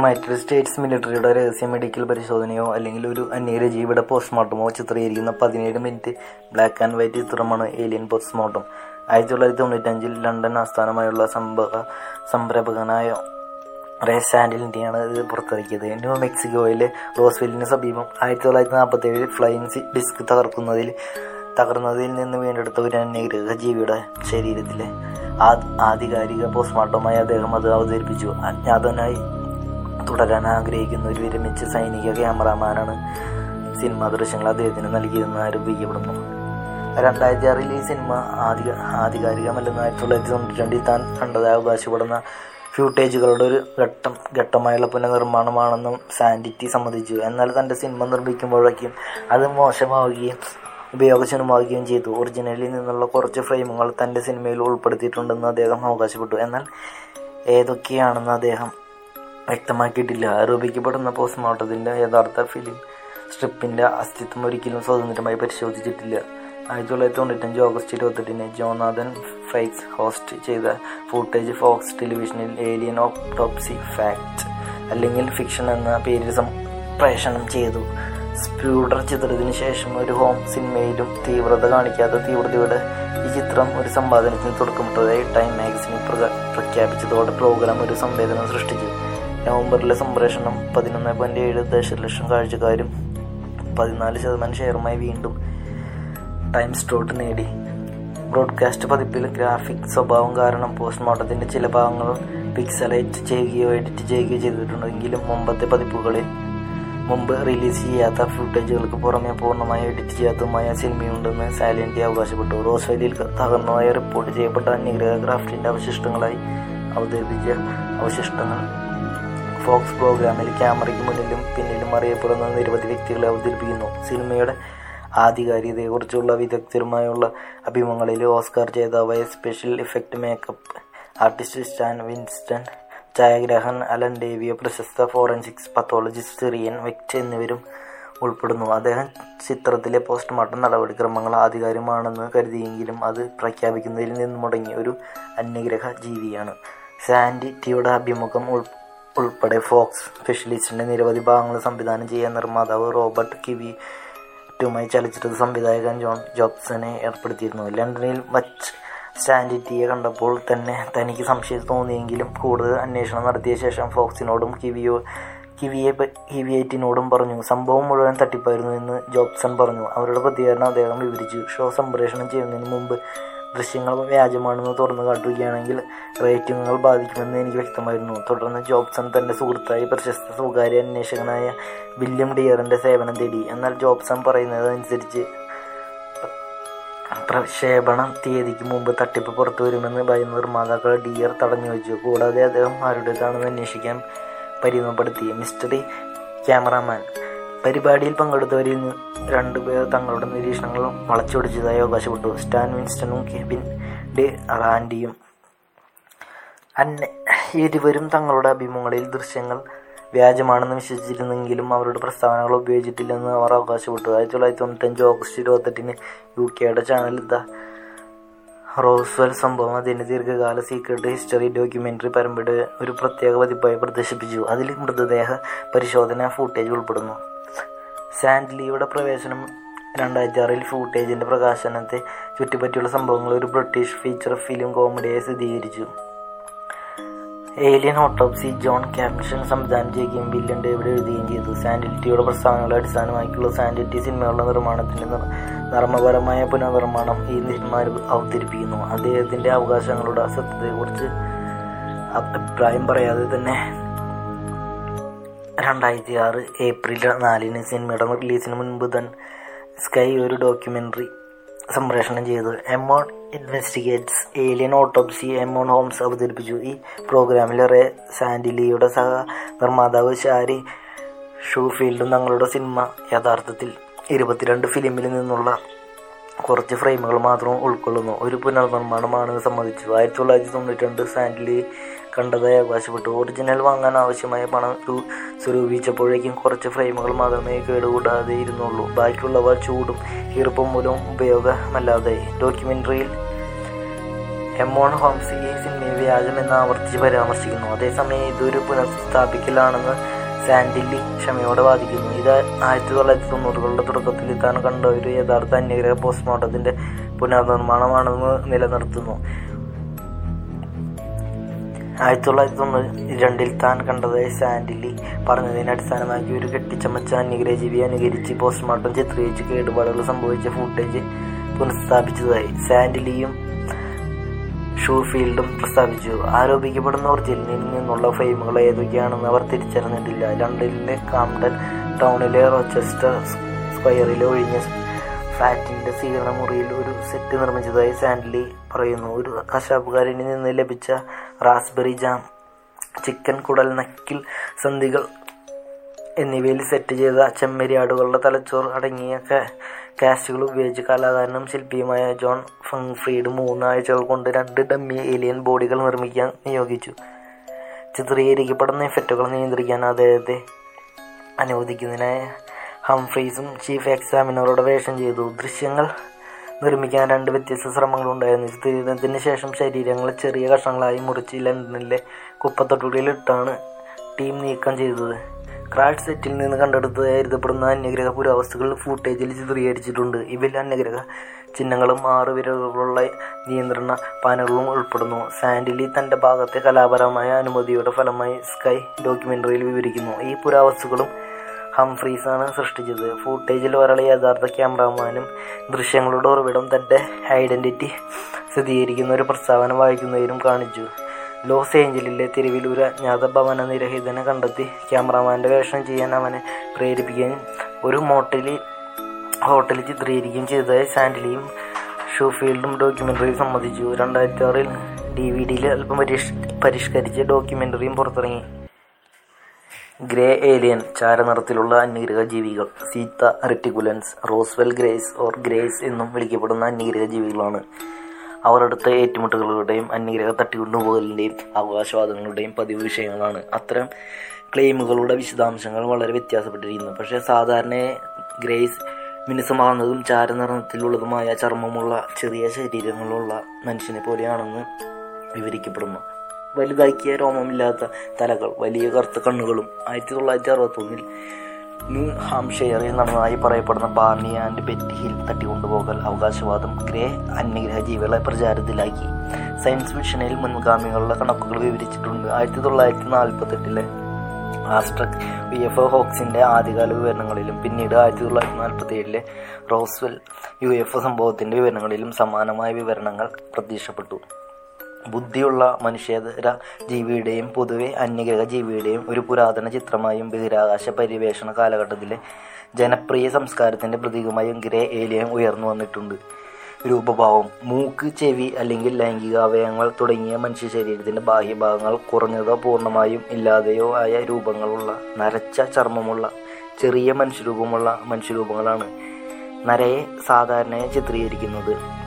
United States മിലിറ്ററിയുടെ രഹസ്യ medical പരിശോധനയോ അല്ലെങ്കിൽ ഒരു അന്യരജീവിയുടെ പോസ്റ്റ്മോർട്ടമോ ചിത്രീകരിക്കുന്ന പതിനേഴ് മിനിറ്റ് ബ്ലാക്ക് ആൻഡ് വൈറ്റ് ചിത്രമാണ് ഏലിയൻ പോസ്റ്റ്മോർട്ടം ആയിരത്തി തൊള്ളായിരത്തി തൊണ്ണൂറ്റഞ്ചിൽ ലണ്ടൻ ആസ്ഥാനമായുള്ള സംഭവ സംരംഭകനായ റേ സാൻഡലിന്റെയാണ് ഇത് പുറത്തിറക്കിയത്. ന്യൂ മെക്സിക്കോയിലെ റോസ്വെല്ലിന് സമീപം ആയിരത്തി തൊള്ളായിരത്തി നാൽപ്പത്തി ഏഴിൽ ഫ്ലൈൻസ് ഡിസ്ക് തകർക്കുന്നതിൽ തകർന്നതിൽ നിന്ന് വീണ്ടെടുത്ത ഒരു അന്യഗ്രഹ ജീവിയുടെ ശരീരത്തിലെ ആധികാരിക പോസ്റ്റ്മോർട്ടമായി അദ്ദേഹം അത് അവതരിപ്പിച്ചു. അജ്ഞാതനായി തുടരാൻ ആഗ്രഹിക്കുന്ന ഒരു വിരമിച്ച സൈനിക ക്യാമറാമാനാണ് സിനിമാ ദൃശ്യങ്ങൾ അദ്ദേഹത്തിന് നൽകിയതെന്ന് ആരോപിക്കപ്പെടുന്നു രണ്ടായിരത്തി ആറിൽ ഈ സിനിമ ആധിക ആധികാരികമല്ലെന്ന് ആയിരത്തി തൊള്ളായിരത്തി തൊണ്ണൂറ്റി രണ്ടിൽ താൻ കണ്ടതായി അവകാശപ്പെടുന്ന ഫ്യൂട്ടേജുകളുടെ ഒരു ഘട്ടം ഘട്ടമായുള്ള പുനർനിർമ്മാണമാണെന്നും സാൻഡിറ്റി സമ്മതിച്ചു. എന്നാൽ തന്റെ സിനിമ നിർമ്മിക്കുമ്പോഴേക്കും അത് മോശമാവുകയും ഉപയോഗശൂന്യമാവുകയും ചെയ്തു. ഒറിജിനലിൽ നിന്നുള്ള കുറച്ച് ഫ്രെയിമുകൾ തന്റെ സിനിമയിൽ ഉൾപ്പെടുത്തിയിട്ടുണ്ടെന്ന് അദ്ദേഹം അവകാശപ്പെട്ടു. എന്നാൽ ഏതൊക്കെയാണെന്ന് അദ്ദേഹം വ്യക്തമാക്കിയിട്ടില്ല. ആരോപിക്കപ്പെടുന്ന പോസ്റ്റ്മോർട്ടത്തിന്റെ യഥാർത്ഥ ഫിലിം സ്ട്രിപ്പിന്റെ അസ്തിത്വം ഒരിക്കലും സ്വതന്ത്രമായി പരിശോധിച്ചിട്ടില്ല. ആയിരത്തി തൊള്ളായിരത്തി തൊണ്ണൂറ്റഞ്ച് ഓഗസ്റ്റ് ഇരുപത്തെട്ടിന് ജോനാഥൻ ഫൈക്സ് ഹോസ്റ്റ് ചെയ്ത ഫുട്ടേജ് ഫോക്സ് ടെലിവിഷനിൽ ഏലിയൻ ഓപ്ടോപ്സി ഫാക്ട് അല്ലെങ്കിൽ ഫിക്ഷൻ എന്ന പേരിൽ സംപ്രേഷണം ചെയ്തു. സ്പ്യൂഡർ ചിത്രത്തിന് ശേഷം ഒരു ഹോം സിനിമയിലും തീവ്രത കാണിക്കാത്ത തീവ്രതയുടെ ഈ ചിത്രം ഒരു സമ്പാദനത്തിന് തുടക്കമിട്ടതായി ടൈം മാഗസിനിൽ പ്രഖ്യാപിച്ചതോടെ പ്രോഗ്രാം ഒരു സംവേദനം സൃഷ്ടിച്ചു. നവംബറിലെ സംപ്രേഷണം പതിനൊന്ന് പോയിന്റ് ഏഴ് ദശലക്ഷം കാഴ്ചക്കാരും പതിനാല് ശതമാനം ഷെയറുമായി വീണ്ടും ടൈം സ്ലോട്ട് നേടി. ബ്രോഡ്കാസ്റ്റ് പതിപ്പിൽ ഗ്രാഫിക് സ്വഭാവം കാരണം പോസ്റ്റ്മോർട്ടത്തിന്റെ ചില ഭാഗങ്ങൾ പിക്സലൈറ്റ് ചെയ്യുകയോ എഡിറ്റ് ചെയ്യുകയോ ചെയ്തിട്ടുണ്ടെങ്കിലും മുമ്പത്തെ പതിപ്പുകളിൽ മുമ്പ് റിലീസ് ചെയ്യാത്ത ഫുട്ടേജുകൾക്ക് പുറമെ പൂർണമായി എഡിറ്റ് ചെയ്യാത്തതുമായ സിനിമയുണ്ടെന്ന് സാലിന്റെ അവകാശപ്പെട്ടു. റോസ്വേലിയിൽ തകർന്നതായി റിപ്പോർട്ട് ചെയ്യപ്പെട്ട അന്യഗ്രഹ ക്രാഫ്റ്റിന്റെ അവശിഷ്ടങ്ങളായി അവതരിപ്പിച്ച അവശിഷ്ടങ്ങൾ. ഫോക്സ് പ്രോഗ്രാമിൽ ക്യാമറയ്ക്ക് മുന്നിലും പിന്നിലും അറിയപ്പെടുന്ന നിരവധി വ്യക്തികളെ അവതരിപ്പിക്കുന്നു. സിനിമയുടെ ആധികാരികതയെക്കുറിച്ചുള്ള വിദഗ്ധരുമായുള്ള അഭിമുഖങ്ങളിൽ ഓസ്കാർ ജേതാവായ special effect makeup artist Stan Winston ഛായഗ്രഹൻ Allen ഡേവിയ പ്രശസ്ത ഫോറൻസിക്സ് പത്തോളജിസ്റ്റ് സിറിയൻ വെക്റ്റ് എന്നിവരും ഉൾപ്പെടുന്നു. അദ്ദേഹം ചിത്രത്തിലെ പോസ്റ്റ്മോർട്ടം നടപടിക്രമങ്ങൾ ആധികാരികമാണെന്ന് കരുതിയെങ്കിലും അത് പ്രഖ്യാപിക്കുന്നതിൽ നിന്നും മുടങ്ങിയ ഒരു അന്യഗ്രഹ ജീവിയാണ്. സാൻഡിറ്റിയുടെ അഭിമുഖം ഉൾ ഉൾപ്പെടെ ഫോക്സ് സ്പെഷ്യലിസ്റ്റിന്റെ നിരവധി ഭാഗങ്ങൾ സംവിധാനം ചെയ്യാൻ നിർമ്മാതാവ് റോബർട്ട് കിവി ുമായി ചലച്ചിത്ര സംവിധായകൻ ജോൺ ജോബ്സനെ ഏർപ്പെടുത്തിയിരുന്നു. ലണ്ടനിൽ വച്ച് സ്റ്റാൻഡിറ്റിയെ കണ്ടപ്പോൾ തന്നെ തനിക്ക് സംശയം തോന്നിയെങ്കിലും കൂടുതൽ അന്വേഷണം നടത്തിയ ശേഷം ഫോക്സിനോടും കിവിയോ കിവിയെ കിവിയേറ്റിനോടും പറഞ്ഞു സംഭവം മുഴുവൻ തട്ടിപ്പായിരുന്നു എന്ന് ജോബ്സൺ പറഞ്ഞു. അവരുടെ പ്രതികരണം അദ്ദേഹം വിവരിച്ചു. ഷോ സംപ്രേഷണം ചെയ്യുന്നതിന് മുമ്പ് ദൃശ്യങ്ങൾ വ്യാജമാണെന്ന് തുറന്നു കാട്ടുകയാണെങ്കിൽ റേറ്റിംഗുകൾ ബാധിക്കുമെന്ന് എനിക്ക് വ്യക്തമായിരുന്നു. തുടർന്ന് ജോബ്സൺ തന്റെ സുഹൃത്തായി പ്രശസ്ത സ്വകാര്യ അന്വേഷകനായ വില്യം ഡിയറിന്റെ സേവനം തേടി. എന്നാൽ ജോബ്സൺ പറയുന്നതനുസരിച്ച് പ്രക്ഷേപണ തീയതിക്ക് മുമ്പ് തട്ടിപ്പ് പുറത്തു വരുമെന്ന് ഭയം നിർമ്മാതാക്കൾ ഡിയർ തടഞ്ഞു വെച്ചു. കൂടാതെ അദ്ദേഹം ആരുടേതാണെന്ന് അന്വേഷിക്കാൻ പരിമപ്പെടുത്തി മിസ്റ്ററി ക്യാമറാമാൻ പരിപാടിയിൽ പങ്കെടുത്തവരിൽ നിന്ന് രണ്ടുപേർ തങ്ങളുടെ നിരീക്ഷണങ്ങൾ വളച്ചൊടിച്ചതായി അവകാശപ്പെട്ടു. സ്റ്റാൻ വിൻസ്റ്റണും കെബിൻ ഡെ റാൻഡിയും. അന്നെ ഇരുവരും തങ്ങളുടെ അഭിമുഖങ്ങളിൽ ദൃശ്യങ്ങൾ വ്യാജമാണെന്ന് വിശ്വസിച്ചിരുന്നെങ്കിലും അവരുടെ പ്രസ്താവനകൾ ഉപയോഗിച്ചിട്ടില്ലെന്ന് അവർ അവകാശപ്പെട്ടു. ആയിരത്തി തൊള്ളായിരത്തി തൊണ്ണൂറ്റഞ്ച് ഓഗസ്റ്റ് ഇരുപത്തെട്ടിന് യു കെയുടെ ചാനൽ ദ റോസ്വെൽ സംഭവം അതിന്റെ ദീർഘകാല സീക്രട്ട് ഹിസ്റ്ററി ഡോക്യുമെന്ററി പരമ്പരയുടെ ഒരു പ്രത്യേക പതിപ്പായി പ്രദർശിപ്പിച്ചു. അതിൽ മൃതദേഹ പരിശോധന ഫൂട്ടേജ് ഉൾപ്പെടുന്നു. സാൻഡ്ലിയുടെ പ്രവേശനം രണ്ടായിരത്തി ആറിൽ ഫൂട്ടേജിന്റെ പ്രകാശനത്തെ ചുറ്റിപ്പറ്റിയുള്ള സംഭവങ്ങൾ ഒരു ബ്രിട്ടീഷ് ഫീച്ചർ ഫിലിം കോമഡിയായി സ്ഥിരീകരിച്ചു. ഏലിയൻ ഓട്ടോപ്സി ജോൺ ക്യാപ്ഷൻ സംവിധാനം ചെയ്യുകയും വില്യൻ ഡേവിഡ് എഴുതുകയും ചെയ്തു. സാൻഡിറ്റിയുടെ പ്രസ്താവനകളെ അടിസ്ഥാനമാക്കിയുള്ള സാൻഡിറ്റി സിനിമകളുടെ നിർമ്മാണത്തിന്റെ നർമ്മപരമായ പുനർനിർമ്മാണം ഈ സിനിമ അവതരിപ്പിക്കുന്നു. അദ്ദേഹത്തിന്റെ അവകാശങ്ങളുടെ അസത്യത്തെക്കുറിച്ച് അഭിപ്രായം പറയാതെ തന്നെ രണ്ടായിരത്തി ആറ് ഏപ്രിൽ നാലിന് സിനിമയുടെ റിലീസിന് മുൻപ് തന്നെ സ്കൈ ഒരു ഡോക്യുമെന്ററി സംപ്രേഷണം ചെയ്തു. Eamonn investigates alien autopsy Eamonn Holmes അവതരിപ്പിച്ചു. ഈ പ്രോഗ്രാമിൽ റേ സാൻഡിലിയുടെ സഹ നിർമ്മാതാവ് ഷാരി ഷൂഫീൽഡും തങ്ങളുടെ സിനിമ യഥാർത്ഥത്തിൽ ഇരുപത്തിരണ്ട് ഫിലിമിൽ നിന്നുള്ള കുറച്ച് ഫ്രെയിമുകൾ മാത്രം ഉൾക്കൊള്ളുന്നു. ഒരു പുനർനിർമ്മാണമാണ് സമ്മതിച്ചു ആയിരത്തി തൊള്ളായിരത്തി തൊണ്ണൂറ്റി രണ്ട് സാൻഡിലി കണ്ടതായി അവകാശപ്പെട്ടു. ഒറിജിനൽ വാങ്ങാൻ ആവശ്യമായ പണം സ്വരൂപിച്ചപ്പോഴേക്കും കുറച്ച് ഫ്രെയിമുകൾ മാത്രമേ കേടുകൂടാതെ ഇരുന്നുള്ളൂ. ബാക്കിയുള്ളവ ചൂടും ഈർപ്പം മൂലം ഉപയോഗമല്ലാതെ. ഡോക്യുമെന്ററിയിൽ എമോൺ ഹോംസ് ഈ സിനിമയെ വ്യാജമെന്ന് ആവർത്തിച്ച് പരാമർശിക്കുന്നു. അതേസമയം ഇതൊരു പുനഃസ്ഥാപിക്കലാണെന്ന് സാൻഡില്ലി ക്ഷമയോടെ വാദിക്കുന്നു. ഇത് ആയിരത്തി തൊള്ളായിരത്തി തൊണ്ണൂറുകളുടെ തുടക്കത്തിൽ താൻ കണ്ട ഒരു യഥാർത്ഥ അന്യഗ്രഹ പോസ്റ്റ്മോർട്ടത്തിന്റെ പുനർനിർമ്മാണമാണെന്ന് നിലനിർത്തുന്നു. ആയിരത്തി തൊള്ളായിരത്തി തൊണ്ണൂറ്റി രണ്ടിൽ താൻ കണ്ടത് സാൻഡിലി പറഞ്ഞതിനെ അടിസ്ഥാനമാക്കി ഒരു കെട്ടിച്ചമച്ച അന്യഗ്രഹജീവിയെ അനുകരിച്ച് പോസ്റ്റ്മോർട്ടം ചിത്രീകരിച്ച് കേടുപാടുകൾ സംഭവിച്ച ഫുട്ടേജ് പുനഃസ്ഥാപിച്ചതായി സാൻഡിലിയും ഷൂഫീൽഡും പ്രസ്താവിച്ചു. ആരോപിക്കപ്പെടുന്ന ഒറിജിനലിൽ നിന്നുള്ള ഫെയിമുകൾ ഏതൊക്കെയാണെന്ന് അവർ തിരിച്ചറിഞ്ഞിട്ടില്ല. ലണ്ടനിലെ കാംഡൻ ടൗണിലെ റോച്ചസ്റ്റർ സ്ക്വയറിൽ ഒഴിഞ്ഞ ഫ്ലാറ്റിന്റെ സ്വീകരണ മുറിയിൽ ഒരു സെറ്റ് നിർമ്മിച്ചതായി സാൻഡ്ലി പറയുന്നു. ഒരു കശാപ്പുകാരനിൽ നിന്ന് ലഭിച്ച റാസ്ബെറി ജാം ചിക്കൻ കുടൽ നക്കിൽ സന്ധികൾ എന്നിവയിൽ സെറ്റ് ചെയ്ത ചെമ്മരിയാടുകളുടെ തലച്ചോറ് അടങ്ങിയ കാസ്റ്റുകൾ ഉപയോഗിച്ച് കലാകാരനും ശില്പിയുമായ ജോൺ ഫങ്ഫ്രീഡ് മൂന്നാഴ്ചകൾ കൊണ്ട് രണ്ട് ഡമ്മി ഏലിയൻ ബോഡികൾ നിർമ്മിക്കാൻ നിയോഗിച്ചു. ചിത്രീകരിക്കപ്പെടുന്ന എഫക്റ്റുകൾ നിയന്ത്രിക്കാൻ അദ്ദേഹത്തെ അനുവദിക്കുന്നതിനായി ഹംഫ്രീസും ചീഫ് എക്സാമിനറുടെ വേഷം ചെയ്തു. ദൃശ്യങ്ങൾ നിർമ്മിക്കാൻ രണ്ട് വ്യത്യസ്ത ശ്രമങ്ങളുണ്ടായിരുന്നു. ചിത്രീകരണത്തിന് ശേഷം ശരീരങ്ങളെ ചെറിയ കഷ്ണങ്ങളായി മുറിച്ച് ലണ്ടനിലെ കുപ്പത്തൊട്ടുകളിലിട്ടാണ് ടീം നീക്കം ചെയ്തത്. ക്രാഷ് സെറ്റിൽ നിന്ന് കണ്ടെടുത്തതായി കരുതപ്പെടുന്ന അന്യഗ്രഹ പുരാവസ്തുക്കൾ ഫൂട്ടേജിൽ ചിത്രീകരിച്ചിട്ടുണ്ട്. ഇവയിൽ അന്യഗ്രഹ ചിഹ്നങ്ങളും ആറ് വിരലുകളുള്ള നിയന്ത്രണ പാനലുകളും ഉൾപ്പെടുന്നു. സാൻഡിലി തന്റെ ഭാഗത്തെ കലാപരമായ അനുമതിയുടെ ഫലമായി സ്കൈ ഡോക്യുമെന്ററിയിൽ വിവരിക്കുന്നു. ഈ പുരാവസ്തുക്കളും ഹംഫ്രീസാണ് സൃഷ്ടിച്ചത്. ഫൂട്ടേജിൽ ഒരാളെ യഥാർത്ഥ ക്യാമറാമാനും ദൃശ്യങ്ങളുടെ ഉറവിടം തന്റെ ഐഡന്റിറ്റി സ്ഥിരീകരിക്കുന്ന ഒരു പ്രസ്താവന വായിക്കുന്നതിനും കാണിച്ചു. ലോസ് ഏഞ്ചലിലെ തെരുവിൽ ഒരു അജ്ഞാത ഭവന നിരഹിതനെ കണ്ടെത്തി ക്യാമറമാന്റെ വേഷം ചെയ്യാൻ അവനെ പ്രേരിപ്പിക്കുകയും ഒരു മോട്ടലിൽ ഹോട്ടലിൽ ചിത്രീകരിക്കുകയും ചെയ്തതായി സാൻഡിലിയും ഷൂഫീൽഡും ഡോക്യുമെന്ററി സമ്മതിച്ചു. രണ്ടായിരത്തി ആറിൽ ഡി വി ഡിയിൽ അല്പം പരിഷ് പരിഷ്കരിച്ച് ഡോക്യുമെന്ററിയും പുറത്തിറങ്ങി. ഗ്രേ ഏലിയൻ ചാരനിറത്തിലുള്ള അന്യഗ്രഹജീവികൾ. Zeta Reticulans Roswell greys or greys എന്നും വിളിക്കപ്പെടുന്ന അന്യഗ്രഹജീവികളാണ്. അവർ അടുത്ത ഏറ്റുമുട്ടലുകളുടെയും അന്യഗ്രഹ തട്ടിക്കൊണ്ടുപോകലിന്റെയും അവകാശവാദങ്ങളുടെയും പതിവ് വിഷയങ്ങളാണ്. അത്തരം ക്ലെയിമുകളുടെ വിശദാംശങ്ങൾ വളരെ വ്യത്യാസപ്പെട്ടിരിക്കുന്നു. പക്ഷേ സാധാരണ ഗ്രേസ് മിനുസമാർന്നതും ചാരനിറത്തിലുള്ളതുമായ ചർമ്മമുള്ള ചെറിയ ശരീരങ്ങളുള്ള മനുഷ്യനെ പോലെയാണെന്ന് വിവരിക്കപ്പെടുന്നു. വലുതാക്കിയ രോമമില്ലാത്ത തലകൾ വലിയ കറുത്ത കണ്ണുകളും ആയിരത്തി തൊള്ളായിരത്തി അറുപത്തൊന്നിൽ ന്യൂ ഹാംഷെയറിൽ നടന്നതായി പറയപ്പെടുന്ന ബാർണി ആൻഡ് ബെറ്റി ഹിൽ തട്ടിക്കൊണ്ടുപോകൽ അവകാശവാദം ഗ്രേ അന്യഗ്രഹ ജീവികളെ പ്രചാരത്തിലാക്കി. സയൻസ് മിഷനിൽ മുൻഗാമികളുടെ കണക്കുകൾ വിവരിച്ചിട്ടുണ്ട്. ആയിരത്തി തൊള്ളായിരത്തി നാൽപ്പത്തെട്ടിലെ ആസ്ട്രക് വി എഫ് ഒ ഹോക്സിന്റെ ആദ്യകാല വിവരണങ്ങളിലും പിന്നീട് ആയിരത്തി തൊള്ളായിരത്തി നാൽപ്പത്തി ഏഴിലെ റോസ്വെൽ യു എഫ് ഒ സംഭവത്തിന്റെ വിവരണങ്ങളിലും സമാനമായ വിവരണങ്ങൾ പ്രത്യക്ഷപ്പെട്ടു. ബുദ്ധിയുള്ള മനുഷ്യേതര ജീവിയുടെയും പൊതുവെ അന്യഗ്രഹ ജീവിയുടെയും ഒരു പുരാതന ചിത്രമായും ബഹിരാകാശ പര്യവേഷണ കാലഘട്ടത്തിലെ ജനപ്രിയ സംസ്കാരത്തിന്റെ പ്രതീകമായും ഗ്രേ ഏലിയം ഉയർന്നു വന്നിട്ടുണ്ട്. രൂപഭാവം മൂക്ക് ചെവി അല്ലെങ്കിൽ ലൈംഗിക അവയവങ്ങൾ തുടങ്ങിയ മനുഷ്യ ശരീരത്തിന്റെ ബാഹ്യഭാഗങ്ങൾ കുറഞ്ഞതോ പൂർണമായും ഇല്ലാതെയോ ആയ രൂപങ്ങളുള്ള നരച്ച ചർമ്മമുള്ള ചെറിയ മനുഷ്യരൂപമുള്ള മനുഷ്യരൂപങ്ങളാണ്. നരയെ സാധാരണയായി ചിത്രീകരിക്കുന്നത്.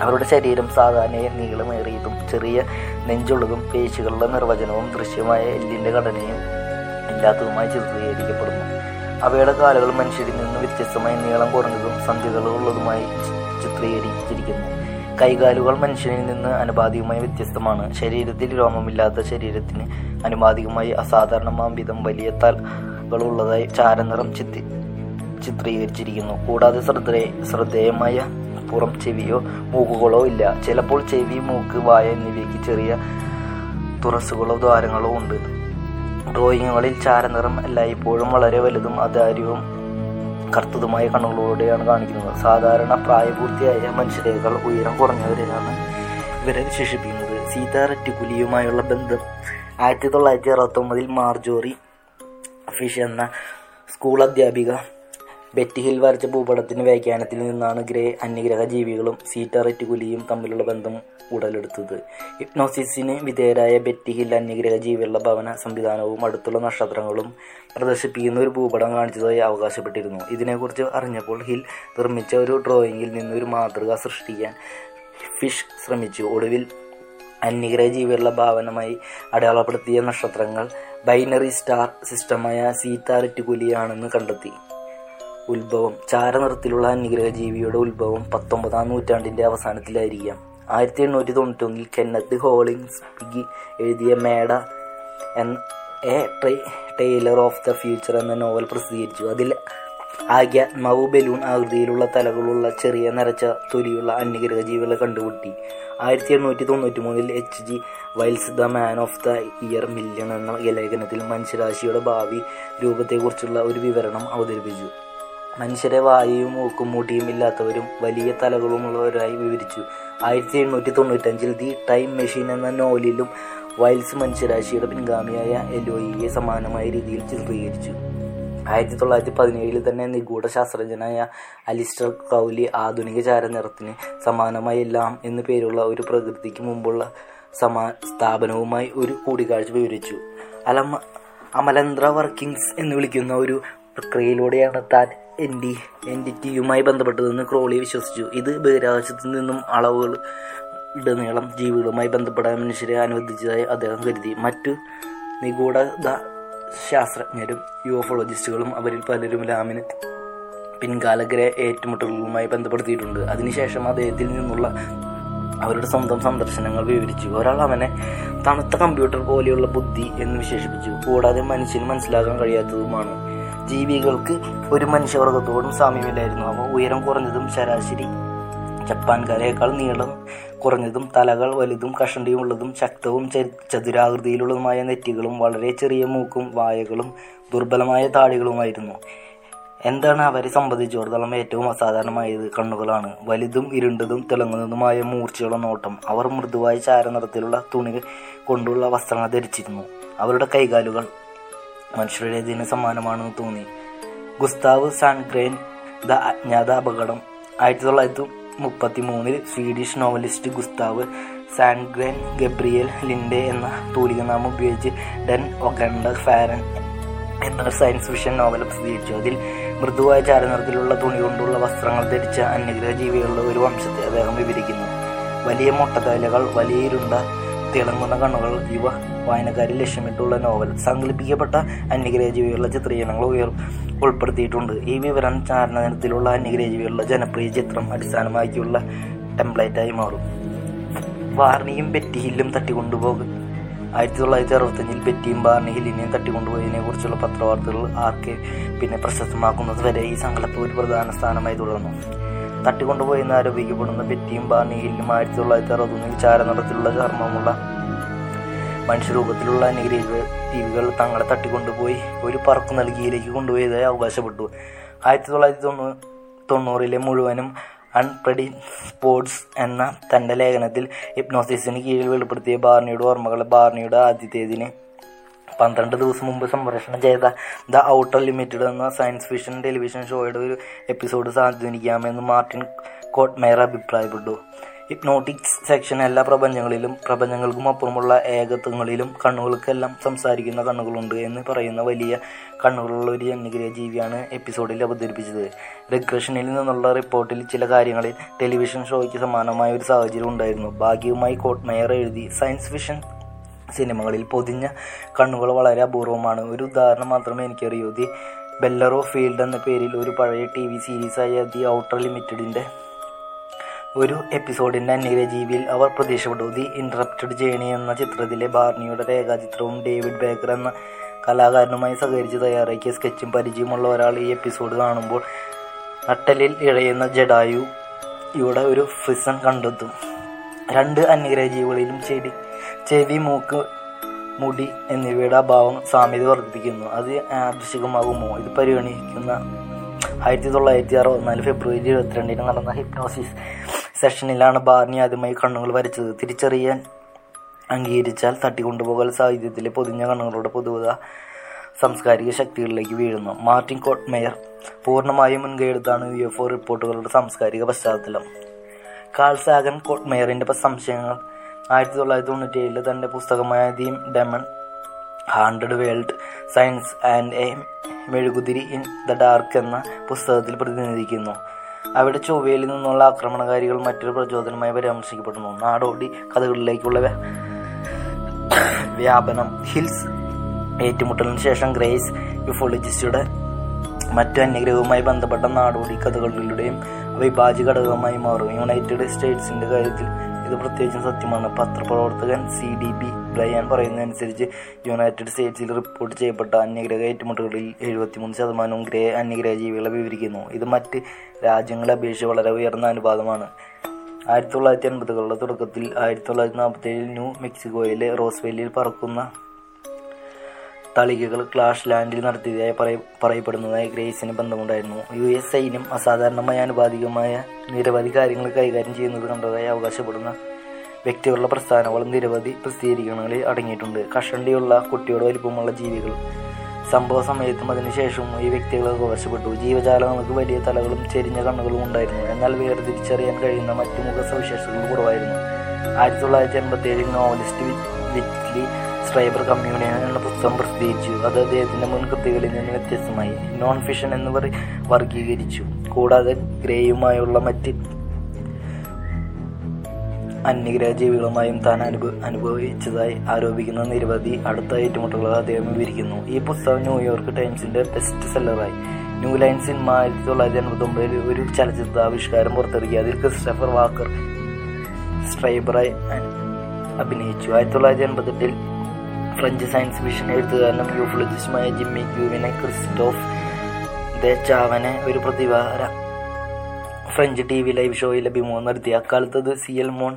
അവരുടെ ശരീരം സാധാരണയായി നീളമേറിയതും ചെറിയ നെഞ്ചുള്ളതും പേശികളുടെ നിർവചനവും ദൃശ്യമായ എല്ലിന്റെ ഘടനയും ഇല്ലാത്തതുമായി ചിത്രീകരിക്കപ്പെടുന്നു. അവയുടെ കാലുകൾ മനുഷ്യരിൽ നിന്ന് വ്യത്യസ്തമായി നീളം കുറഞ്ഞതും സന്ധികളുള്ളതുമായി ചിത്രീകരിച്ചിരിക്കുന്നു. കൈകാലുകൾ മനുഷ്യനിൽ നിന്ന് അനുപാതികമായി വ്യത്യസ്തമാണ്. ശരീരത്തിൽ രോമമില്ലാത്ത ശരീരത്തിന് അനുപാതികമായി അസാധാരണമാം വിധം വലിയ തലകളുള്ളതായി ചാരനിറം ചിത്രീ ചിത്രീകരിച്ചിരിക്കുന്നു. കൂടാതെ ശ്രദ്ധേ ശ്രദ്ധേയമായ പുറം ചെവിയോ മൂക്കുകളോ ഇല്ല. ചിലപ്പോൾ ചെവി മൂക്ക് വായ എന്നിവയ്ക്ക് ചെറിയ തുറസുകളോ ദ്വാരങ്ങളോ ഉണ്ട്. ഡ്രോയിങ്ങുകളിൽ ചാരനിറം എല്ലായ്പ്പോഴും വളരെ വലുതും അതാര്യവും കറുത്തതുമായ കണ്ണുകളോടെയാണ് കാണിക്കുന്നത്. സാധാരണ പ്രായപൂർത്തിയായ മനുഷ്യരേക്കാൾ ഉയരം കുറഞ്ഞവരെയാണ് ഇവരെ വിശേഷിപ്പിക്കുന്നത്. സീത റെറ്റിക്കുലിയുമായുള്ള ബന്ധം ആയിരത്തി തൊള്ളായിരത്തി അറുപത്തൊമ്പതിൽ മാർജോറി ഫിഷ് എന്ന സ്കൂൾ അധ്യാപിക ബെറ്റി ഹിൽ വരച്ച ഭൂപടത്തിന്റെ വ്യാഖ്യാനത്തിൽ നിന്നാണ് ഗ്രേ അന്യഗ്രഹ ജീവികളും സീറ്റ റെറ്റിക്കുലിയും തമ്മിലുള്ള ബന്ധം ഉടലെടുത്തത്. ഹിപ്നോസിസിന് വിധേയരായ ബെറ്റി ഹിൽ അന്യഗ്രഹ ജീവികളുടെ ഭവന സംവിധാനവും അടുത്തുള്ള നക്ഷത്രങ്ങളും പ്രദർശിപ്പിക്കുന്ന ഒരു ഭൂപടം കാണിച്ചതായി അവകാശപ്പെട്ടിരുന്നു. ഇതിനെക്കുറിച്ച് അറിഞ്ഞപ്പോൾ ഹിൽ നിർമ്മിച്ച ഒരു ഡ്രോയിങ്ങിൽ നിന്നൊരു മാതൃക സൃഷ്ടിക്കാൻ ഫിഷ് ശ്രമിച്ചു. ഒടുവിൽ അന്യഗ്രഹ ജീവികളുടെ ഭാവനമായി അടയാളപ്പെടുത്തിയ നക്ഷത്രങ്ങൾ ബൈനറി സ്റ്റാർ സിസ്റ്റമായ സീറ്റാ റെറ്റിക്കുലിയാണെന്ന് കണ്ടെത്തി. ഉത്ഭവം. ചാരനിറത്തിലുള്ള അന്യഗ്രഹ ജീവിയുടെ ഉത്ഭവം പത്തൊമ്പതാം നൂറ്റാണ്ടിന്റെ അവസാനത്തിലായിരിക്കാം. ആയിരത്തി എണ്ണൂറ്റി തൊണ്ണൂറ്റൊന്നിൽ കെന്നത്ത് ഹോളിംഗ്സ് പിഗി എഴുതിയ മേഡ എന്ന a tale of the future എന്ന നോവൽ പ്രസിദ്ധീകരിച്ചു. അതിൽ ആഗ്യാത്മാവ് ബലൂൺ ആകൃതിയിലുള്ള തലകളുള്ള ചെറിയ നരച്ച തൊലിയുള്ള അന്യഗ്രഹ ജീവികളെ കണ്ടുപിട്ടി ആയിരത്തി എണ്ണൂറ്റി തൊണ്ണൂറ്റി മൂന്നിൽ H G Wells the man of the year million എന്ന ലേഖനത്തിൽ മനുഷ്യരാശിയുടെ ഭാവി രൂപത്തെക്കുറിച്ചുള്ള ഒരു വിവരണം അവതരിപ്പിച്ചു. മനുഷ്യരെ വായുവും മൂക്കും മൂട്ടിയും ഇല്ലാത്തവരും വലിയ തലകളുമുള്ളവരായി വിവരിച്ചു. ആയിരത്തി എണ്ണൂറ്റി തൊണ്ണൂറ്റഞ്ചിൽ ദി ടൈം മെഷീൻ എന്ന നോവലിലും വൈൽസ് മനുഷ്യരാശിയുടെ പിൻഗാമിയായ എലോയിയെ സമാനമായ രീതിയിൽ ചിത്രീകരിച്ചു. ആയിരത്തി തൊള്ളായിരത്തി പതിനേഴിൽ തന്നെ നിഗൂഢ ശാസ്ത്രജ്ഞനായ അലിസ്റ്റർ കൗലി ആധുനിക ചാരനിറത്തിന് സമാനമായി എല്ലാം എന്നു പേരുള്ള ഒരു പ്രകൃതിക്ക് മുമ്പുള്ള സമാ സ്ഥാപനവുമായി ഒരു കൂടിക്കാഴ്ച വിവരിച്ചു. അലമ അമലന്ദ്ര വർക്കിംഗ്സ് എന്ന് വിളിക്കുന്ന ഒരു പ്രക്രിയയിലൂടെയാണ് താൻ എൻഡി എന്റിറ്റിയുമായി ബന്ധപ്പെട്ടതെന്ന് ക്രോളി വിശ്വസിച്ചു. ഇത് ബഹിരാകാശത്തു നിന്നും അളവുകൾ ഇടനീളം ജീവികളുമായി ബന്ധപ്പെടാൻ മനുഷ്യരെ അനുവദിച്ചതായി അദ്ദേഹം കരുതി. മറ്റു നിഗൂഢത ശാസ്ത്രജ്ഞരും യുവഫോളജിസ്റ്റുകളും അവരിൽ പലരും ലാമിന് പിൻകാലഗ്രഹ ഏറ്റുമുട്ടലുകളുമായി ബന്ധപ്പെടുത്തിയിട്ടുണ്ട്. അതിനുശേഷം അദ്ദേഹത്തിൽ നിന്നുള്ള അവരുടെ സ്വന്തം സന്ദർശനങ്ങൾ വിവരിച്ചു. ഒരാൾ അവനെ തണുത്ത കമ്പ്യൂട്ടർ പോലെയുള്ള ബുദ്ധി എന്ന് വിശേഷിപ്പിച്ചു. കൂടാതെ മനുഷ്യന് മനസ്സിലാക്കാൻ കഴിയാത്തതുമാണ്. ജീവികൾക്ക് ഒരു മനുഷ്യവർഗത്തോടും സാമ്യമില്ലായിരുന്നു. അവ ഉയരം കുറഞ്ഞതും ശരാശരി ജപ്പാൻകാരേക്കാൾ നീളം കുറഞ്ഞതും തലകൾ വലുതും കഷണ്ടിയുമുള്ളതും ശക്തവും ചതുരാകൃതിയിലുള്ളതുമായ നെറ്റികളും വളരെ ചെറിയ മൂക്കും വായകളും ദുർബലമായ താടികളുമായിരുന്നു. എന്താണ് അവരെ സംബന്ധിച്ചിടത്തോളം ഏറ്റവും അസാധാരണമായത്? കണ്ണുകളാണ്. വലുതും ഇരുണ്ടതും തിളങ്ങുന്നതുമായ മൂർച്ചയുള്ള നോട്ടം. അവർ മൃദുവായ ചാരനിറത്തിലുള്ള തുണി കൊണ്ടുള്ള വസ്ത്രങ്ങൾ ധരിച്ചിരുന്നു. അവരുടെ കൈകാലുകൾ മനുഷ്യരുടേതിന് സമാനമാണെന്ന് തോന്നി. ഗുസ്താവ് സാൻഗ്രെയിൻ ദ അജ്ഞാത അപകടം ആയിരത്തി തൊള്ളായിരത്തി മുപ്പത്തി മൂന്നിൽ Swedish novelist Gustav Sandgren Gabriel Linde എന്ന തൂലികനാമം ഉപയോഗിച്ച് ഡെൻ ഒഗണ്ട ഫാരൻ എന്ന സയൻസ് ഫിഷൻ നോവൽ പ്രസിദ്ധീകരിച്ചു. അതിൽ മൃദുവായ ചാരനിറത്തിലുള്ള തുണി കൊണ്ടുള്ള വസ്ത്രങ്ങൾ ധരിച്ച അന്യഗ്രഹ ജീവികളുടെ ഒരു വംശത്തെ അദ്ദേഹം വിവരിക്കുന്നു. വലിയ മുട്ടതലകൾ വലിയ ഇരുണ്ട തിളങ്ങുന്ന കണ്ണുകൾ യുവ വായനക്കാരിൽ ലക്ഷ്യമിട്ടുള്ള നോവൽ. സങ്കല്പിക്കപ്പെട്ട അന്യഗ്രഹ ജീവികളുടെ ചിത്രീകരണങ്ങൾ ഉയർ ഉൾപ്പെടുത്തിയിട്ടുണ്ട്. ഈ വിവരം ചാരണത്തിലുള്ള അന്യഗ്രഹ ജീവികളുടെ ജനപ്രിയ ചിത്രം അടിസ്ഥാനമാക്കിയുള്ള ടെംപ്ലേറ്റായി മാറും. വാർണിയും ബെറ്റി ഹില്ലും തട്ടിക്കൊണ്ടുപോകും ആയിരത്തി തൊള്ളായിരത്തി അറുപത്തഞ്ചിൽ ബെറ്റിയും ബാർണി ഹില്ലിനെയും തട്ടിക്കൊണ്ടുപോയതിനെ കുറിച്ചുള്ള പത്രവാർത്തകൾ ആർക്കെ പിന്നെ പ്രശസ്തമാക്കുന്നത് വരെ ഈ സങ്കല്പം ഒരു പ്രധാന സ്ഥാനമായി തുടർന്നു. തട്ടിക്കൊണ്ടുപോയെന്ന് ആരോപിക്കപ്പെടുന്ന ബെറ്റിയും ബാർണിയിലും ആയിരത്തി തൊള്ളായിരത്തി അറുപത്തൊന്നിൽ ചാരനിറത്തിലുള്ള ചർമ്മമുള്ള മനുഷ്യരൂപത്തിലുള്ള അനുഗ്രഹ ജീവികൾ തങ്ങളെ തട്ടിക്കൊണ്ടുപോയി ഒരു പറക്കു നൽകിയിലേക്ക് കൊണ്ടുപോയതായി അവകാശപ്പെട്ടു. ആയിരത്തി തൊള്ളായിരത്തി തൊണ്ണൂ തൊണ്ണൂറിലെ മുഴുവനും അൺപ്രഡി സ്പോർട്സ് എന്ന തന്റെ ലേഖനത്തിൽ ഹിപ്നോസിസിന് കീഴിൽ വെളിപ്പെടുത്തിയ ബാർണിയുടെ ഓർമ്മകൾ ബാർണിയുടെ ആദ്യത്തേതിന് പന്ത്രണ്ട് ദിവസം മുമ്പ് സംപ്രേഷണം ചെയ്ത ദ ഔട്ടർ ലിമിറ്റഡ് എന്ന സയൻസ് ഫിക്ഷൻ ടെലിവിഷൻ ഷോയുടെ ഒരു എപ്പിസോഡ് സ്വാധീനിക്കാമെന്ന് മാർട്ടിൻ കോട്ട്മേർ അഭിപ്രായപ്പെട്ടു. ഹിപ്നോട്ടിക്സ് സെക്ഷൻ എല്ലാ പ്രപഞ്ചങ്ങളിലും പ്രപഞ്ചങ്ങൾക്കും അപ്പുറമുള്ള ഏകത്വങ്ങളിലും കണ്ണുകൾക്കെല്ലാം സംസാരിക്കുന്ന കണ്ണുകളുണ്ട് എന്ന് പറയുന്ന വലിയ കണ്ണുകളുള്ള ഒരു അന്യഗ്രഹ ജീവിയാണ് എപ്പിസോഡിൽ അവതരിപ്പിച്ചത്. റിഗ്രഷനിൽ നിന്നുള്ള റിപ്പോർട്ടിൽ ചില കാര്യങ്ങളിൽ ടെലിവിഷൻ ഷോയ്ക്ക് സമാനമായ ഒരു സാഹചര്യം ഉണ്ടായിരുന്നു. ഭാഗ്യവുമായി കോട്ട്മേയർ എഴുതി സയൻസ് ഫിക്ഷൻ സിനിമകളിൽ പൊതിഞ്ഞ കണ്ണുകൾ വളരെ അപൂർവമാണ്. ഒരു ഉദാഹരണം മാത്രമേ എനിക്കറിയൂ. ദി ബെല്ലറോ ഫീൽഡ് എന്ന പേരിൽ ഒരു പഴയ ടി വി സീരീസായ ദി ഔട്ടർ ലിമിറ്റഡിന്റെ ഒരു എപ്പിസോഡിന്റെ അന്യഗ്രഹജീവിയിൽ അവർ പ്രത്യക്ഷപ്പെട്ടു. ദി ഇൻറപ്റ്റഡ് ജേണി എന്ന ചിത്രത്തിലെ ബാർണിയുടെ രേഖാചിത്രവും ഡേവിഡ് ബേക്കർ എന്ന കലാകാരനുമായി സഹകരിച്ച് തയ്യാറാക്കിയ സ്കെച്ചും പരിചയമുള്ള ഒരാൾ ഈ എപ്പിസോഡ് കാണുമ്പോൾ നട്ടലിൽ ഇഴയുന്ന ജഡായു ഇവിടെ ഒരു ഫിസൺ കണ്ടെത്തും. രണ്ട് അന്യഗ്രഹജീവികളിലും ചെടി ചെവി മൂക്ക് മുടി എന്നിവയുടെ അഭാവം സാമ്യത വർദ്ധിപ്പിക്കുന്നു. അത് ആദർശികമാകുമോ ഇത് പരിഗണിക്കുന്ന ആയിരത്തി തൊള്ളായിരത്തി അറുപത്തിനാല് ഫെബ്രുവരി ഇരുപത്തിരണ്ടിന് നടന്ന ഹിപ്നോസിസ് സെഷനിലാണ് ബാർണി ആദ്യമായി കണ്ണുകൾ വരച്ചത്. തിരിച്ചറിയാൻ അംഗീകരിച്ചാൽ തട്ടിക്കൊണ്ടുപോകൽ സാഹിത്യത്തിലെ പൊതിഞ്ഞ കണ്ണുകളുടെ പൊതുവത സാംസ്കാരിക ശക്തികളിലേക്ക് വീഴുന്നു. മാർട്ടിൻ കോട്ട്മെയർ പൂർണമായും മുൻകൈയെടുത്താണ് യു എഫ് ഒ റിപ്പോർട്ടുകളുടെ സാംസ്കാരിക പശ്ചാത്തലം. കാൾ സാഗൻ കോട്ട്മെയറിന്റെ സംശയങ്ങൾ ആയിരത്തി തൊള്ളായിരത്തി തൊണ്ണൂറ്റി ഏഴിൽ തന്റെ പുസ്തകമായ the demon haunted world science and a മെഴുകുതിരി ഇൻ ദ ഡാർക്ക് എന്ന പുസ്തകത്തിൽ പ്രതിനിധീകരിക്കുന്നു. അവിടെ ചൊവ്വയിൽ നിന്നുള്ള ആക്രമണകാരികൾ മറ്റൊരു പ്രചോദനമായി പരാമർശിക്കപ്പെടുന്നു. നാടോടി കഥകളിലേക്കുള്ള വ്യാപനം. ഹിൽസ് ഏറ്റുമുട്ടലിന് ശേഷം ഗ്രേസ് യുഫോളജിസ്റ്റുടെ മറ്റു അന്യഗ്രഹവുമായി ബന്ധപ്പെട്ട നാടോടി കഥകളിലൂടെയും അവിഭാജ്യ ഘടകമായി മാറും. യുണൈറ്റഡ് സ്റ്റേറ്റ്സിന്റെ കാര്യത്തിൽ ഇത് പ്രത്യേകിച്ചും സത്യമാണ്. പത്രപ്രവർത്തകൻ സി ഡി ബി ബ്രയാൻ പറയുന്നതനുസരിച്ച് യുണൈറ്റഡ് സ്റ്റേറ്റ്സിൽ റിപ്പോർട്ട് ചെയ്യപ്പെട്ട അന്യഗ്രഹ ഏറ്റുമുട്ടലുകളിൽ എഴുപത്തിമൂന്ന് ശതമാനവും ഗ്രേ അന്യഗ്രഹ ജീവികളെ വിവരിക്കുന്നു. ഇത് മറ്റ് രാജ്യങ്ങളെ അപേക്ഷിച്ച് വളരെ ഉയർന്ന അനുപാതമാണ്. ആയിരത്തി തൊള്ളായിരത്തി എൺപതുകളുടെ തുടക്കത്തിൽ ആയിരത്തി തൊള്ളായിരത്തി നാൽപ്പത്തി ഏഴിൽ ന്യൂ മെക്സിക്കോയിലെ റോസ്വെല്ലിൽ പറക്കുന്ന തളികകൾ ക്ലാഷ് ലാൻഡിൽ നടത്തിയതായി പറയ പറയപ്പെടുന്നതായി ഗ്രേസിന് ബന്ധമുണ്ടായിരുന്നു. യു എസ് സൈന്യം അസാധാരണമായ ആനുപാതികമായ നിരവധി കാര്യങ്ങൾ കൈകാര്യം ചെയ്യുന്നത് കണ്ടതായി അവകാശപ്പെടുന്ന വ്യക്തികളുടെ പ്രസ്ഥാനങ്ങളും നിരവധി പ്രസിദ്ധീകരണങ്ങളിൽ അടങ്ങിയിട്ടുണ്ട്. കഷണ്ടിയുള്ള കുട്ടിയോട് വലിപ്പമുള്ള ജീവികൾ സംഭവ സമയത്തും അതിനുശേഷവും ഈ വ്യക്തികൾ അവകാശപ്പെട്ടു. ജീവജാലങ്ങൾക്ക് വലിയ തലകളും ചെരിഞ്ഞ കണ്ണുകളും ഉണ്ടായിരുന്നു. എന്നാൽ വേർതിരിച്ചറിയാൻ കഴിയുന്ന മറ്റു മുഖ സവിശേഷതകൾ കുറവായിരുന്നു. ആയിരത്തി തൊള്ളായിരത്തി എൺപത്തി ഏഴിൽ നോവലിസ്റ്റ് വിറ്റ്ലി സ്ട്രൈബർ കമ്മ്യൂണിയൻ എന്ന പുസ്തകം പ്രസിദ്ധീകരിച്ചു അത് അദ്ദേഹത്തിന്റെ മുൻ കൃതികളിൽ നിന്ന് വ്യത്യസ്തമായി. നോൺ ഫിഷൻ എന്നിവർ വർഗീകരിച്ചു കൂടാതെ ഗ്രേയുമായുള്ള മറ്റ് അന്യഗ്രഹ ജീവികളുമായും താൻ അനുഭ അനുഭവിച്ചതായി ആരോപിക്കുന്ന നിരവധി അടുത്ത ഏറ്റുമുട്ടലുകൾ അദ്ദേഹം വിവരിക്കുന്നു. ഈ പുസ്തകം ന്യൂയോർക്ക് ടൈംസിന്റെ ബെസ്റ്റ് സെല്ലറായി ന്യൂ ലൈൻ സിനിമ ആയിരത്തി തൊള്ളായിരത്തി എൺപത്തി ഒമ്പതിൽ ഒരു ചലച്ചിത്ര ആവിഷ്കാരം പുറത്തിറക്കി. അതിൽ ക്രിസ്റ്റഫർ വാക്കർ സ്ട്രൈബറായി അഭിനയിച്ചു. ആയിരത്തി തൊള്ളായിരത്തി എൺപത്തെട്ടിൽ ഫ്രഞ്ച് സയൻസ് ഫിക്ഷൻ എഴുത്തുകാരനും യൂഫോളജിസ്റ്റുമായ ജിമ്മി ക്യൂവിനെ ക്രിസ്റ്റോഫ് ദ ചാവനെ ഒരു പ്രതിവാര ഫ്രഞ്ച് ടി വി ലൈവ് ഷോയിൽ അഭിമുഖം നടത്തി. അക്കാലത്ത് അത് സി എൽ മോൺ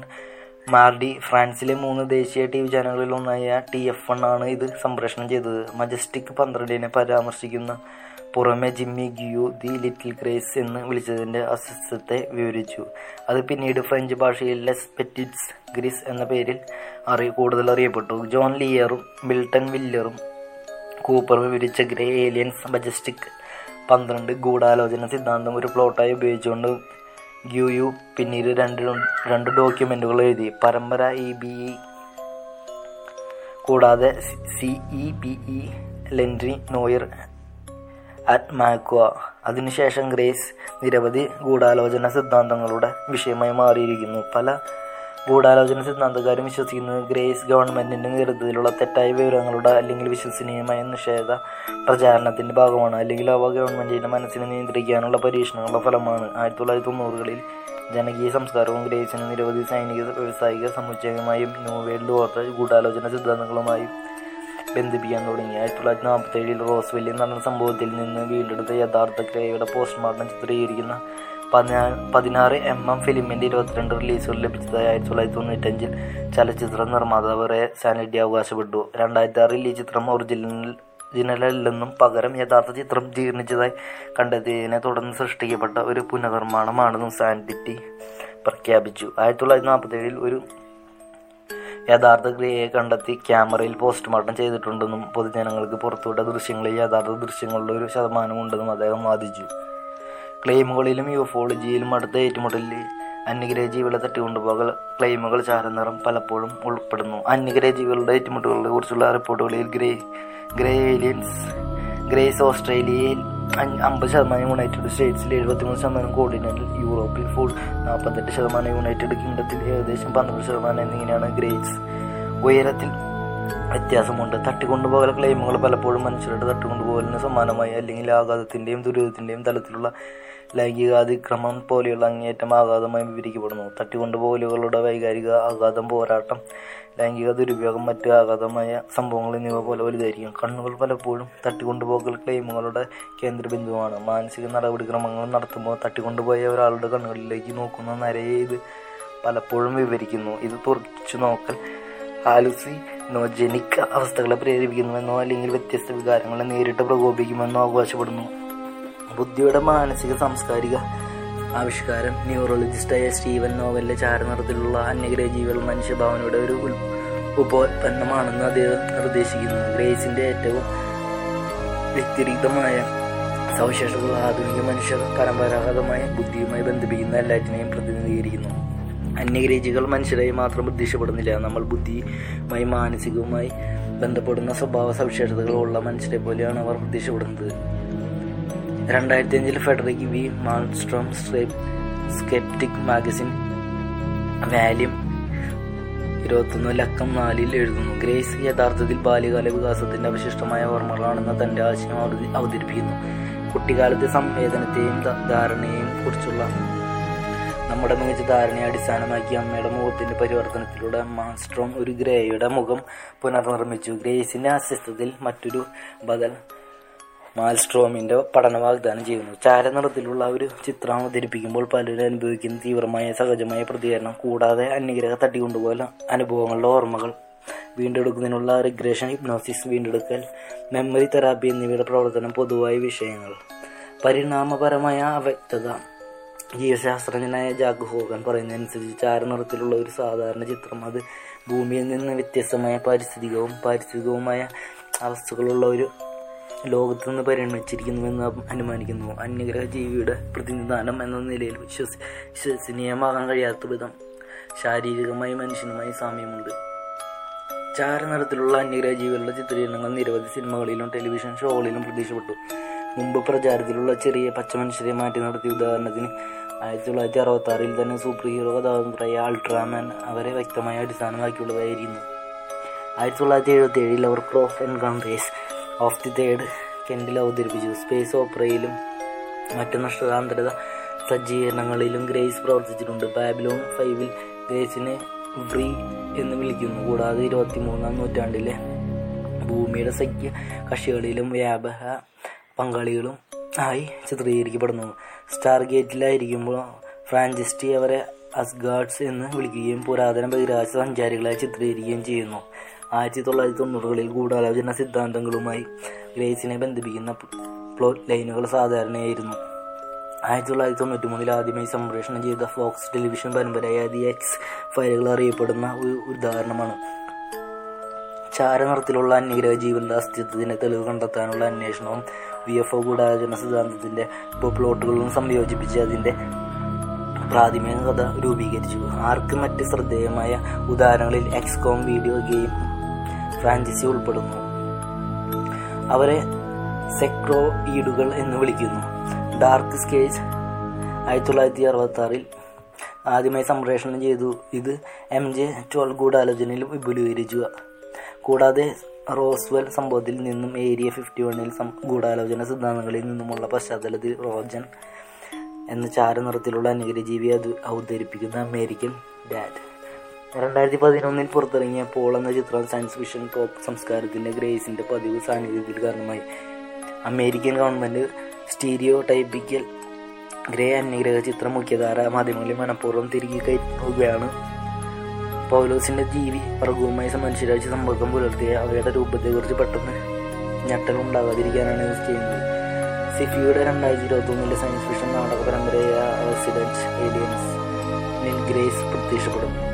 മാർഡി ഫ്രാൻസിലെ മൂന്ന് ദേശീയ ടി വി ചാനലുകളിൽ ഒന്നായ ടി എഫ് വൺ ആണ് ഇത് സംപ്രേഷണം ചെയ്തത്. മജസ്റ്റിക് പന്ത്രണ്ടിനെ പരാമർശിക്കുന്ന പുറമെ Jimmy Guieu the little greys എന്ന് വിളിച്ചതിന്റെ അസ്വസ്ഥത്തെ വിവരിച്ചു. അത് പിന്നീട് ഫ്രഞ്ച് ഭാഷയിൽ ലെസ് പെറ്റിറ്റ്സ് ഗ്രിസ് എന്ന പേരിൽ അറി കൂടുതൽ അറിയപ്പെട്ടു. ജോൺ ലിയറും മിൽട്ടൺ വില്ലറും കൂപ്പർ വിവരിച്ച ഗ്രേ ഏലിയൻസ് മജസ്റ്റിക് പന്ത്രണ്ട് ഗൂഢാലോചന സിദ്ധാന്തം ഒരു പ്ലോട്ടായി ഉപയോഗിച്ചുകൊണ്ട് യു യു പിന്നീട് രണ്ട് രണ്ട് ഡോക്യുമെന്റുകൾ എഴുതി. പരമ്പര ഇ ബി ഇ കൂടാതെ സി ഇ ബി ഇ ലെൻഡ്രി നോയർ മാക്വ അതിനുശേഷം ഗ്രേസ് നിരവധി ഗൂഢാലോചന സിദ്ധാന്തങ്ങളുടെ വിഷയമായി മാറിയിരിക്കുന്നു. പല ഗൂഢാലോചന സിദ്ധാന്തക്കാരും വിശ്വസിക്കുന്നത് ഗ്രേസ് ഗവൺമെന്റിന്റെ നേതൃത്വത്തിലുള്ള തെറ്റായ വിവരങ്ങളുടെ അല്ലെങ്കിൽ വിശ്വസനീയമായ നിഷേധ പ്രചാരണത്തിന്റെ ഭാഗമാണ്. അല്ലെങ്കിൽ അവ ഗവൺമെന്റിന്റെ മനസ്സിനെ നിയന്ത്രിക്കാനുള്ള പരീക്ഷണങ്ങളുടെ ഫലമാണ്. ആയിരത്തി തൊള്ളായിരത്തി തൊണ്ണൂറുകളിൽ ജനകീയ സംസ്കാരവും ഗ്രേസിന് നിരവധി സൈനിക വ്യവസായിക സമുച്ചയമായും ന്യൂ വേൾഡ് ഓർഡർ ഗൂഢാലോചന സിദ്ധാന്തങ്ങളുമായും ബന്ധിപ്പിക്കാൻ തുടങ്ങി. ആയിരത്തി തൊള്ളായിരത്തി നാൽപ്പത്തി ഏഴിൽ റോസ്വെല്ലിൽ നടന്ന സംഭവത്തിൽ നിന്ന് വീണ്ടെടുത്ത യഥാർത്ഥ ക്രിയയുടെ പോസ്റ്റ്മോർട്ടം ചിത്രീകരിക്കുന്ന പതിനാറ് പതിനാറ് എം എം ഫിലിമിന്റെ ഇരുപത്തിരണ്ട് റിലീസുകൾ ലഭിച്ചതായി ആയിരത്തി തൊള്ളായിരത്തി തൊണ്ണൂറ്റഞ്ചിൽ ചലച്ചിത്ര നിർമ്മാതാവ് റേ സാനിറ്റി അവകാശപ്പെട്ടു. രണ്ടായിരത്തി ആറിൽ ഈ ചിത്രം ഒറിജിനൽ ഒറിജിനലല്ലെന്നും പകരം യഥാർത്ഥ ചിത്രം ജീർണിച്ചതായി കണ്ടെത്തിയതിനെ തുടർന്ന് സൃഷ്ടിക്കപ്പെട്ട ഒരു പുനർനിർമ്മാണമാണെന്നും സാനിറ്റി പ്രഖ്യാപിച്ചു. ആയിരത്തി തൊള്ളായിരത്തി നാൽപ്പത്തി ഏഴിൽ ഒരു യഥാർത്ഥ ക്രിയയെ കണ്ടെത്തി ക്യാമറയിൽ പോസ്റ്റ്മോർട്ടം ചെയ്തിട്ടുണ്ടെന്നും പൊതുജനങ്ങൾക്ക് പുറത്തുവിട്ട ദൃശ്യങ്ങളിൽ യഥാർത്ഥ ദൃശ്യങ്ങളുടെ ഒരു ശതമാനം ഉണ്ടെന്നും അദ്ദേഹം വാദിച്ചു. ക്ലെയിമുകളിലും യൂഫോളജിയിലും അടുത്ത ഏറ്റുമുട്ടലിൽ അന്യഗ്രഹ ജീവികളെ തട്ടിക്കൊണ്ടുപോകൽ ക്ലെയിമുകൾ ചാരനിറം പലപ്പോഴും ഉൾപ്പെടുന്നു. അന്യഗ്രഹ ജീവികളുടെ ഏറ്റുമുട്ടലുകളെ കുറിച്ചുള്ള റിപ്പോർട്ടുകളിൽ ഗ്രേ ഗ്രേ ഏലിയൻസ് ഗ്രേസ് ഓസ്ട്രേലിയയിൽ അമ്പത് ശതമാനം യുണൈറ്റഡ് സ്റ്റേറ്റ്സിൽ എഴുപത്തിമൂന്ന് ശതമാനം കോണ്ടിനെന്റൽ യൂറോപ്പിൽ ഫുൾ നാൽപ്പത്തെട്ട് ശതമാനം യുണൈറ്റഡ് കിങ്ഡത്തിൽ ഏകദേശം പന്ത്രണ്ട് ശതമാനം എന്നിങ്ങനെയാണ് ഗ്രേറ്റ്സ് ഉയരത്തിൽ വ്യത്യാസമുണ്ട്. തട്ടിക്കൊണ്ടുപോകൽ ക്ലെയിമുകൾ പലപ്പോഴും മനുഷ്യരുടെ തട്ടിക്കൊണ്ടുപോകലിന് സമാനമായി അല്ലെങ്കിൽ ആഘാതത്തിന്റെയും ദുരിതത്തിന്റെയും തലത്തിലുള്ള ലൈംഗികാതിക്രമം പോലെയുള്ള അങ്ങേയറ്റം ആഘാതമായി വിവരിക്കപ്പെടുന്നു. തട്ടിക്കൊണ്ടുപോകലുകളുടെ വൈകാരിക ആഘാതം പോരാട്ടം ലൈംഗിക ദുരുപയോഗം മറ്റ് ആഘാതമായ സംഭവങ്ങൾ എന്നിവ പോലെ വലുതായിരിക്കും. കണ്ണുകൾ പലപ്പോഴും തട്ടിക്കൊണ്ടുപോകൽ ക്ലെയിമുകളുടെ കേന്ദ്രബിന്ദുവാണ്. മാനസിക നടപടിക്രമങ്ങൾ നടത്തുമ്പോൾ തട്ടിക്കൊണ്ടുപോയ ഒരാളുടെ കണ്ണുകളിലേക്ക് നോക്കുന്ന നരയെ ഇത് പലപ്പോഴും വിവരിക്കുന്നു. ഇത് തുറച്ചു നോക്കൽ ഹാലുസിനോജനിക് അവസ്ഥകളെ പ്രേരിപ്പിക്കുന്നുവെന്നോ അല്ലെങ്കിൽ വ്യത്യസ്ത വികാരങ്ങളെ നേരിട്ട് പ്രകോപിക്കുമെന്നോ അവകാശപ്പെടുന്നു. ബുദ്ധിയുടെ മാനസിക സാംസ്കാരിക ആവിഷ്കാരം. ന്യൂറോളജിസ്റ്റായ സ്റ്റീവൻ നോവലിലെ ചാരനിറത്തിലുള്ള അന്യഗ്രഹ ജീവികൾ മനുഷ്യഭാവനയുടെ ഒരു ഉപോത്പന്നമാണെന്ന് അദ്ദേഹം നിർദ്ദേശിക്കുന്നു. ഗ്രേസിന്റെ ഏറ്റവും വ്യക്തിരിക്തമായ സവിശേഷതകൾ ആധുനിക മനുഷ്യർ പരമ്പരാഗതമായ ബുദ്ധിയുമായി ബന്ധിപ്പിക്കുന്ന എല്ലാറ്റിനെയും പ്രതിനിധീകരിക്കുന്നു. അന്യഗ്രഹികൾ മനുഷ്യരായി മാത്രം പ്രത്യക്ഷപ്പെടുന്നില്ല നമ്മൾ ബുദ്ധിയുമായി മാനസികവുമായി ബന്ധപ്പെടുന്ന സ്വഭാവ സവിശേഷതകളുള്ള മനുഷ്യരെ പോലെയാണ് അവർ പ്രത്യക്ഷപ്പെടുന്നത് രണ്ടായിരത്തി അഞ്ചിൽ Frederick V. Malmstrom skeptic magazine വാല്യം ഇരുപത്തൊന്ന് ലക്കം നാലിൽ എഴുതുന്നു. ഗ്രേസ് യഥാർത്ഥത്തിൽ ബാല്യകാല വികാസത്തിന്റെ അവശിഷ്ടമായ ഓർമ്മകളാണെന്ന് തന്റെ ആശയം അവതരിപ്പിക്കുന്നു. കുട്ടിക്കാലത്തെ സംവേദനത്തെയും ധാരണയെയും കുറിച്ചുള്ള നമ്മുടെ മികച്ച ധാരണയെ അടിസ്ഥാനമാക്കി അമ്മയുടെ മുഖത്തിന്റെ പരിവർത്തനത്തിലൂടെ മാസ്ട്രോം ഒരു ഗ്രേയുടെ മുഖം പുനർനിർമ്മിച്ചു. ഗ്രേസിന്റെ അസ്തിത്വത്തിൽ മറ്റൊരു ബദൽ മാൽസ്ട്രോമിന്റെ പഠന വാഗ്ദാനം ചെയ്യുന്നു. ചാരനിറത്തിലുള്ള ഒരു ചിത്രം അവതരിപ്പിക്കുമ്പോൾ പലരും അനുഭവിക്കുന്ന തീവ്രമായ സഹജമായ പ്രതികരണം. കൂടാതെ അന്യഗ്രഹ തട്ടിക്കൊണ്ടുപോലെ അനുഭവങ്ങളുടെ ഓർമ്മകൾ വീണ്ടെടുക്കുന്നതിനുള്ള റിഗ്രഷൻ ഹിപ്നോസിസ് വീണ്ടെടുക്കൽ മെമ്മറി തെറാപ്പി എന്നിവയുടെ പ്രവർത്തനം പൊതുവായ വിഷയങ്ങൾ. പരിണാമപരമായ അവ്യക്തത. ജീവശാസ്ത്രജ്ഞനായ ജാക്ക് ഹോഗൻ പറയുന്നതനുസരിച്ച് ചാരനിറത്തിലുള്ള ഒരു സാധാരണ ചിത്രം. അത് ഭൂമിയിൽ നിന്ന് വ്യത്യസ്തമായ പാരിസ്ഥിതികവും പാരിസ്ഥിതികവുമായ അവസ്ഥകളുള്ള ഒരു ലോകത്ത് നിന്ന് പരിണമിച്ചിരിക്കുന്നുവെന്ന് അനുമാനിക്കുന്നു. അന്യഗ്രഹ ജീവിയുടെ പ്രതിനിധാനം എന്ന നിലയിൽ വിശ്വസ വിശ്വസനീയമാകാൻ കഴിയാത്ത വിധം ശാരീരികമായി മനുഷ്യനുമായി സാമ്യമുണ്ട്. ചാരനിറത്തിലുള്ള അന്യഗ്രഹ ജീവികളുടെ ചിത്രീകരണങ്ങൾ നിരവധി സിനിമകളിലും ടെലിവിഷൻ ഷോകളിലും പ്രത്യക്ഷപ്പെട്ടു മുമ്പ് പ്രചാരത്തിലുള്ള ചെറിയ പച്ച മനുഷ്യരെ മാറ്റി നടത്തിയ ഉദാഹരണത്തിന് ആയിരത്തി തൊള്ളായിരത്തി അറുപത്തി ആറിൽ തന്നെ സൂപ്പർ ഹീറോ കഥാപാത്രമായ അൾട്രാമാൻ അവരെ വ്യക്തമായി അടിസ്ഥാനമാക്കിയുള്ളതായിരുന്നു. ആയിരത്തി തൊള്ളായിരത്തി എഴുപത്തി ഏഴിൽ അവർ close encounters of the third kind അവതരിപ്പിച്ചു. സ്പേസ് ഓപ്പറയിലും മറ്റു നഷ്ടതാന്തരത സജ്ജീകരണങ്ങളിലും ഗ്രേസ് പ്രവർത്തിച്ചിട്ടുണ്ട്. ബാബിലോൺ ഫൈവിൽ ഗ്രേസിനെ ഫ്രീ എന്ന് വിളിക്കുന്നു. കൂടാതെ ഇരുപത്തി മൂന്നാം നൂറ്റാണ്ടിലെ ഭൂമിയുടെ സഖ്യ കക്ഷികളിലും വ്യാപക പങ്കാളികളും ആയി ചിത്രീകരിക്കപ്പെടുന്നു. സ്റ്റാർ ഗേറ്റിലായിരിക്കുമ്പോൾ ഫ്രാഞ്ചിസ്റ്റി അവരെ അസ്ഗാർഡ്സ് എന്ന് വിളിക്കുകയും പുരാതന ബഹിരാകാശ സഞ്ചാരികളായി ചിത്രീകരിക്കുകയും ചെയ്യുന്നു. ആയിരത്തി തൊള്ളായിരത്തി തൊണ്ണൂറുകളിൽ ഗൂഢാലോചന സിദ്ധാന്തങ്ങളുമായി ഗ്രേസിനെ ബന്ധിപ്പിക്കുന്ന പ്ലോട്ട് ലൈനുകൾ സാധാരണയായിരുന്നു. ആയിരത്തി തൊള്ളായിരത്തി തൊണ്ണൂറ്റി മൂന്നിൽ ആദ്യമായി സംപ്രേഷണം ചെയ്ത ഫോക്സ് ടെലിവിഷൻ പരമ്പരയായ ദി എക്സ് ഫയലുകൾ അറിയപ്പെടുന്ന ഒരു ഉദാഹരണമാണ്. ചാരനിറത്തിലുള്ള അന്യഗ്രഹ ജീവന്റെ അസ്തിത്വത്തിന്റെ തെളിവ് കണ്ടെത്താനുള്ള അന്വേഷണവും വി എഫ് ഒ ഗൂഢാലോചന സിദ്ധാന്തത്തിന്റെ പ്ലോട്ടുകളും സംയോജിപ്പിച്ച് അതിന്റെ പ്രാഥമിക കഥ രൂപീകരിച്ചു. ആർക്ക് മറ്റ് ശ്രദ്ധേയമായ ഉദാഹരണങ്ങളിൽ എക്സ്കോം വീഡിയോ ഗെയിം ഫ്രാഞ്ചൈസി ഉൾപ്പെടുന്നു. അവരെ സെക്രോ ഈഡുകൾ എന്ന് വിളിക്കുന്നു. ഡാർക്ക് സ്കേജ് ആയിരത്തി തൊള്ളായിരത്തി അറുപത്തി ആറിൽ ആദ്യമായി സംപ്രേഷണം ചെയ്തു. ഇത് എം ജെ ട്വൽവ് ഗൂഢാലോചനയിൽ വിപുലീകരിച്ചു. കൂടാതെ റോസ്വെൽ സംഭവത്തിൽ നിന്നും ഏരിയ ഫിഫ്റ്റി വണ്ണിൽ ഗൂഢാലോചന സിദ്ധാന്തങ്ങളിൽ നിന്നുമുള്ള പശ്ചാത്തലത്തിൽ റോജൻ എന്ന ചാരനിറത്തിലുള്ള അത് അവതരിപ്പിക്കുന്ന അമേരിക്കൻ ഡാഡ് രണ്ടായിരത്തി പതിനൊന്നിൽ പുറത്തിറങ്ങിയ പോൾ എന്ന ചിത്രം സയൻസ് ഫിക്ഷൻ പോപ്പ് സംസ്കാരത്തിന്റെ ഗ്രേസിന്റെ പതിവ് സാന്നിധ്യത്തിൽ കാരണമായി. American government stereotypical grey അന്യഗ്രഹ ചിത്രം മുഖ്യധാര മാധ്യമങ്ങളിൽ മനഃപൂർവം തിരികെ കയറ്റുകയാണ്. പൗലോസിന്റെ ജീവി വർഗവുമായി മനുഷ്യരാഴ്ച സമ്പർക്കം പുലർത്തിയ അവയുടെ രൂപത്തെക്കുറിച്ച് പെട്ടെന്ന് ഞെട്ടൽ ഉണ്ടാകാതിരിക്കാനാണ് ഇത് ചെയ്യുന്നത്. സിഫിയുടെ രണ്ടായിരത്തി ഇരുപത്തി ഒന്നിലെ സയൻസ് ഫിക്ഷൻ നാടക പരമ്പരയായ റെസിഡന്റ് ഏലിയൻസ് ഗ്രേസ് പ്രത്യക്ഷപ്പെടുന്നു.